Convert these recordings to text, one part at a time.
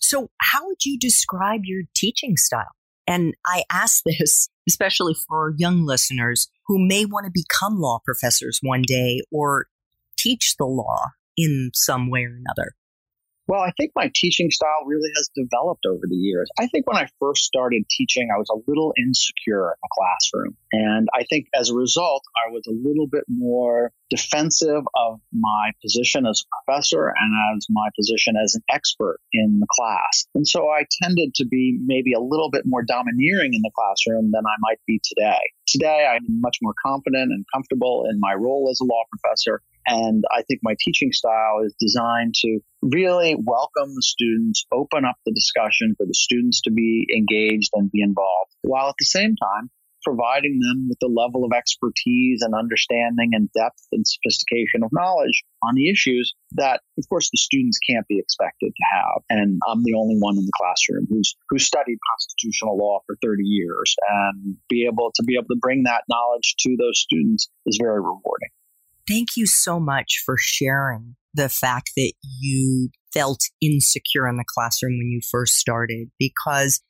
So, how would you describe your teaching style? And I ask this especially for young listeners who may want to become law professors one day or teach the law in some way or another. Well, I think my teaching style really has developed over the years. I think when I first started teaching, I was a little insecure in the classroom. And I think as a result, I was a little bit more defensive of my position as a professor and as my position as an expert in the class. And so I tended to be maybe a little bit more domineering in the classroom than I might be today. Today, I'm much more confident and comfortable in my role as a law professor. And I think my teaching style is designed to really welcome the students, open up the discussion for the students to be engaged and be involved, while at the same time providing them with the level of expertise and understanding and depth and sophistication of knowledge on the issues that, of course, the students can't be expected to have. And I'm the only one in the classroom who's who studied constitutional law for 30 years, and be able to be able to bring that knowledge to those students is very rewarding. Thank you so much for sharing the fact that you felt insecure in the classroom when you first started because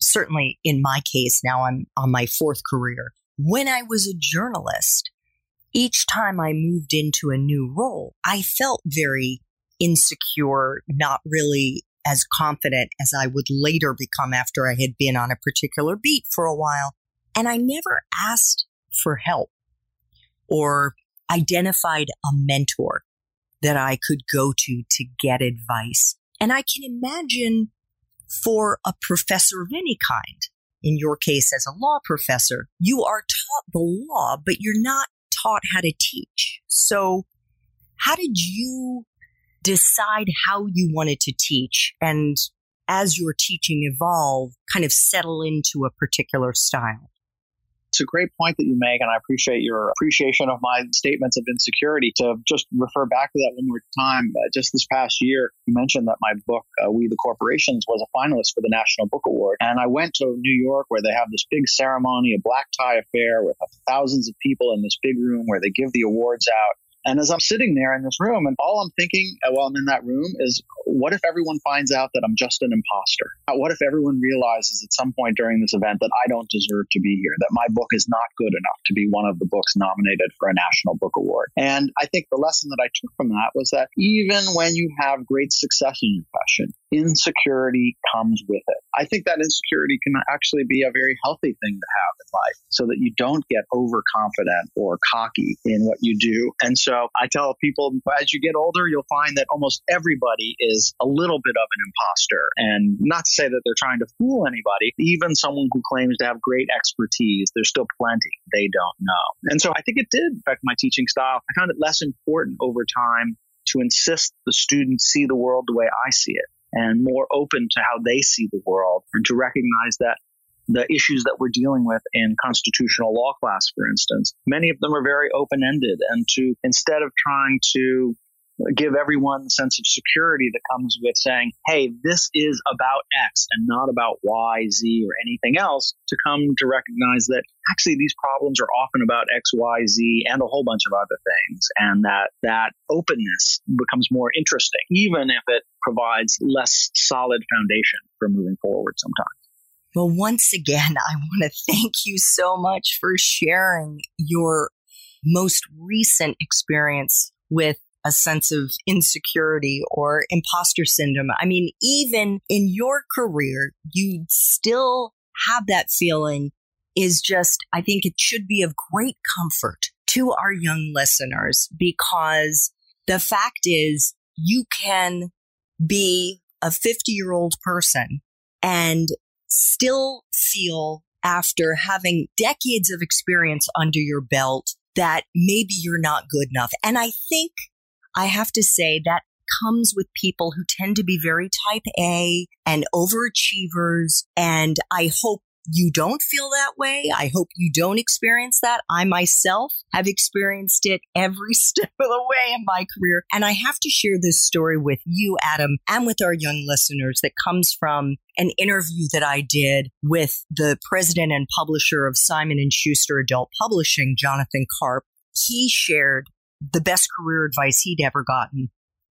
certainly in my case, now I'm on my fourth career. When I was a journalist, each time I moved into a new role, I felt very insecure, not really as confident as I would later become after I had been on a particular beat for a while. And I never asked for help or identified a mentor that I could go to to get advice. And I can imagine for a professor of any kind. In your case, as a law professor, you are taught the law, but you're not taught how to teach. So, how did you decide how you wanted to teach? And as your teaching evolved, kind of settle into a particular style? It's a great point that you make, and I appreciate your appreciation of my statements of insecurity. To just refer back to that one more time, uh, just this past year, you mentioned that my book, uh, We the Corporations, was a finalist for the National Book Award. And I went to New York where they have this big ceremony, a black tie affair with thousands of people in this big room where they give the awards out. And as I'm sitting there in this room, and all I'm thinking uh, while I'm in that room is, what if everyone finds out that I'm just an imposter? Uh, what if everyone realizes at some point during this event that I don't deserve to be here, that my book is not good enough to be one of the books nominated for a National Book Award? And I think the lesson that I took from that was that even when you have great success in your profession, insecurity comes with it. I think that insecurity can actually be a very healthy thing to have in life so that you don't get overconfident or cocky in what you do. And so I tell people as you get older, you'll find that almost everybody is a little bit of an imposter. And not to say that they're trying to fool anybody, even someone who claims to have great expertise, there's still plenty they don't know. And so I think it did affect my teaching style. I found it less important over time to insist the students see the world the way I see it and more open to how they see the world and to recognize that the issues that we're dealing with in constitutional law class, for instance, many of them are very open ended. And to instead of trying to give everyone the sense of security that comes with saying, hey, this is about X and not about Y, Z, or anything else, to come to recognize that actually these problems are often about X, Y, Z, and a whole bunch of other things. And that that openness becomes more interesting, even if it provides less solid foundation for moving forward sometimes. Well, once again, I want to thank you so much for sharing your most recent experience with a sense of insecurity or imposter syndrome. I mean, even in your career, you still have that feeling is just, I think it should be of great comfort to our young listeners because the fact is you can be a 50 year old person and still feel after having decades of experience under your belt that maybe you're not good enough. And I think I have to say that comes with people who tend to be very type A and overachievers. And I hope you don't feel that way. I hope you don't experience that. I myself have experienced it every step of the way in my career. And I have to share this story with you, Adam, and with our young listeners that comes from an interview that I did with the president and publisher of Simon and Schuster Adult Publishing, Jonathan Karp. He shared the best career advice he'd ever gotten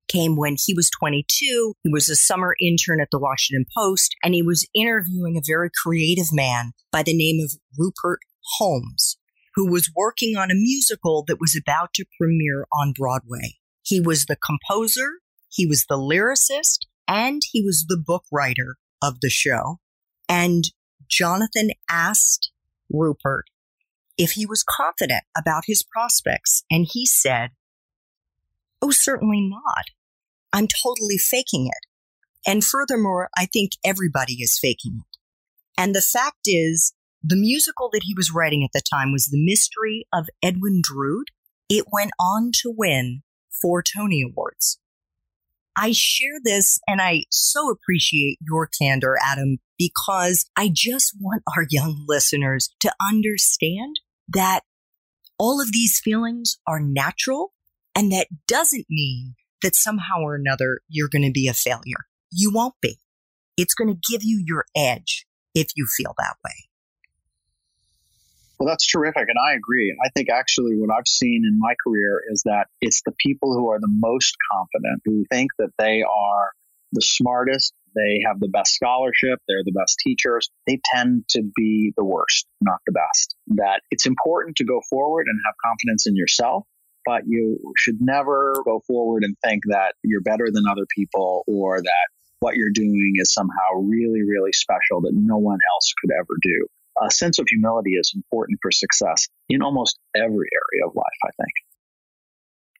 came when he was 22. He was a summer intern at the Washington Post and he was interviewing a very creative man by the name of Rupert Holmes, who was working on a musical that was about to premiere on Broadway. He was the composer, he was the lyricist, and he was the book writer of the show. And Jonathan asked Rupert if he was confident about his prospects. And he said, Oh, certainly not. I'm totally faking it. And furthermore, I think everybody is faking it. And the fact is, the musical that he was writing at the time was The Mystery of Edwin Drood. It went on to win four Tony Awards. I share this and I so appreciate your candor, Adam, because I just want our young listeners to understand that all of these feelings are natural and that doesn't mean that somehow or another you're going to be a failure. You won't be. It's going to give you your edge if you feel that way. Well, that's terrific. And I agree. I think actually what I've seen in my career is that it's the people who are the most confident, who think that they are the smartest, they have the best scholarship, they're the best teachers. They tend to be the worst, not the best. That it's important to go forward and have confidence in yourself but you should never go forward and think that you're better than other people or that what you're doing is somehow really, really special that no one else could ever do. A sense of humility is important for success in almost every area of life, I think.